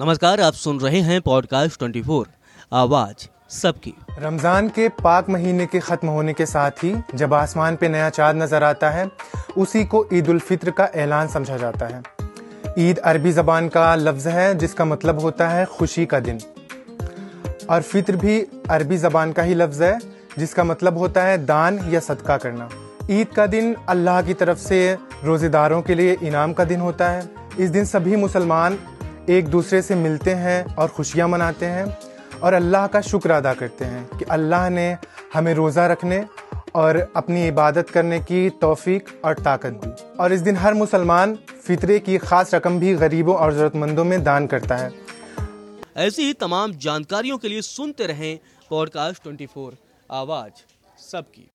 नमस्कार, आप सुन रहे हैं पॉडकास्ट 24 आवाज़ सबकी। रमज़ान के पाक महीने के ख़त्म होने के साथ ही जब आसमान पे नया चाँद नज़र आता है, उसी को ईद उल फित्र का ऐलान समझा जाता है। ईद अरबी ज़बान का लफ्ज़ है, जिसका मतलब होता है खुशी का दिन। और फित्र भी अरबी ज़बान का ही लफ्ज़ है, जिसका मतलब होता है दान या सदका करना। ईद का दिन अल्लाह की तरफ़ से रोज़ेदारों के लिए इनाम का दिन होता है। इस दिन सभी मुसलमान एक दूसरे से मिलते हैं और खुशियाँ मनाते हैं और अल्लाह का शुक्र अदा करते हैं कि अल्लाह ने हमें रोज़ा रखने और अपनी इबादत करने की तौफीक और ताकत दी। और इस दिन हर मुसलमान फितरे की ख़ास रकम भी गरीबों और ज़रूरतमंदों में दान करता है। ऐसी ही तमाम जानकारियों के लिए सुनते रहें पॉडकास्ट 24 आवाज़ सबकी।